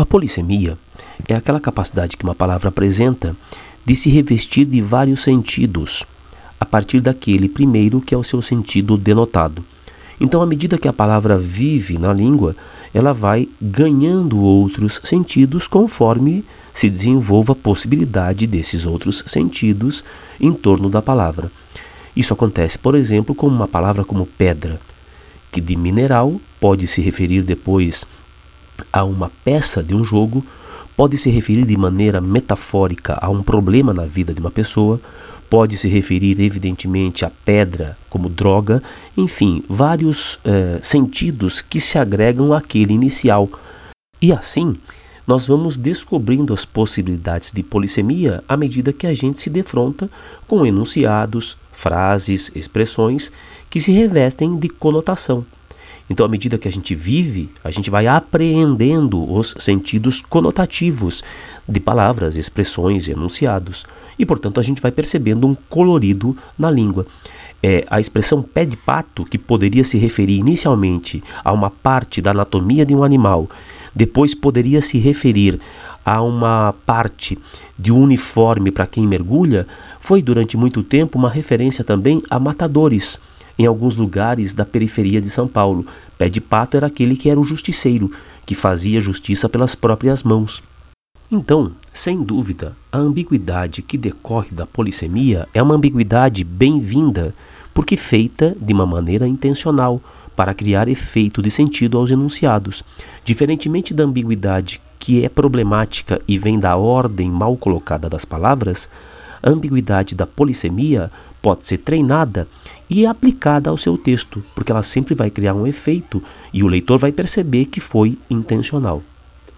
A polissemia é aquela capacidade que uma palavra apresenta de se revestir de vários sentidos, a partir daquele primeiro que é o seu sentido denotado. Então, à medida que a palavra vive na língua, ela vai ganhando outros sentidos conforme se desenvolva a possibilidade desses outros sentidos em torno da palavra. Isso acontece, por exemplo, com uma palavra como pedra, que de mineral pode se referir depois a uma peça de um jogo, pode se referir de maneira metafórica a um problema na vida de uma pessoa, pode se referir evidentemente à pedra como droga, enfim, vários eh, sentidos que se agregam àquele inicial. E assim, nós vamos descobrindo as possibilidades de polissemia à medida que a gente se defronta com enunciados, frases, expressões que se revestem de conotação. Então, à medida que a gente vive, a gente vai apreendendo os sentidos conotativos de palavras, expressões enunciados. E, portanto, a gente vai percebendo um colorido na língua. É, a expressão pé de pato, que poderia se referir inicialmente a uma parte da anatomia de um animal, depois poderia se referir a uma parte de um uniforme para quem mergulha, foi durante muito tempo uma referência também a matadores em alguns lugares da periferia de São Paulo. Pé de pato era aquele que era o justiceiro, que fazia justiça pelas próprias mãos. Então, sem dúvida, a ambiguidade que decorre da polissemia é uma ambiguidade bem-vinda, porque feita de uma maneira intencional, para criar efeito de sentido aos enunciados. Diferentemente da ambiguidade que é problemática e vem da ordem mal colocada das palavras, a ambiguidade da polissemia pode ser treinada e aplicada ao seu texto, porque ela sempre vai criar um efeito e o leitor vai perceber que foi intencional.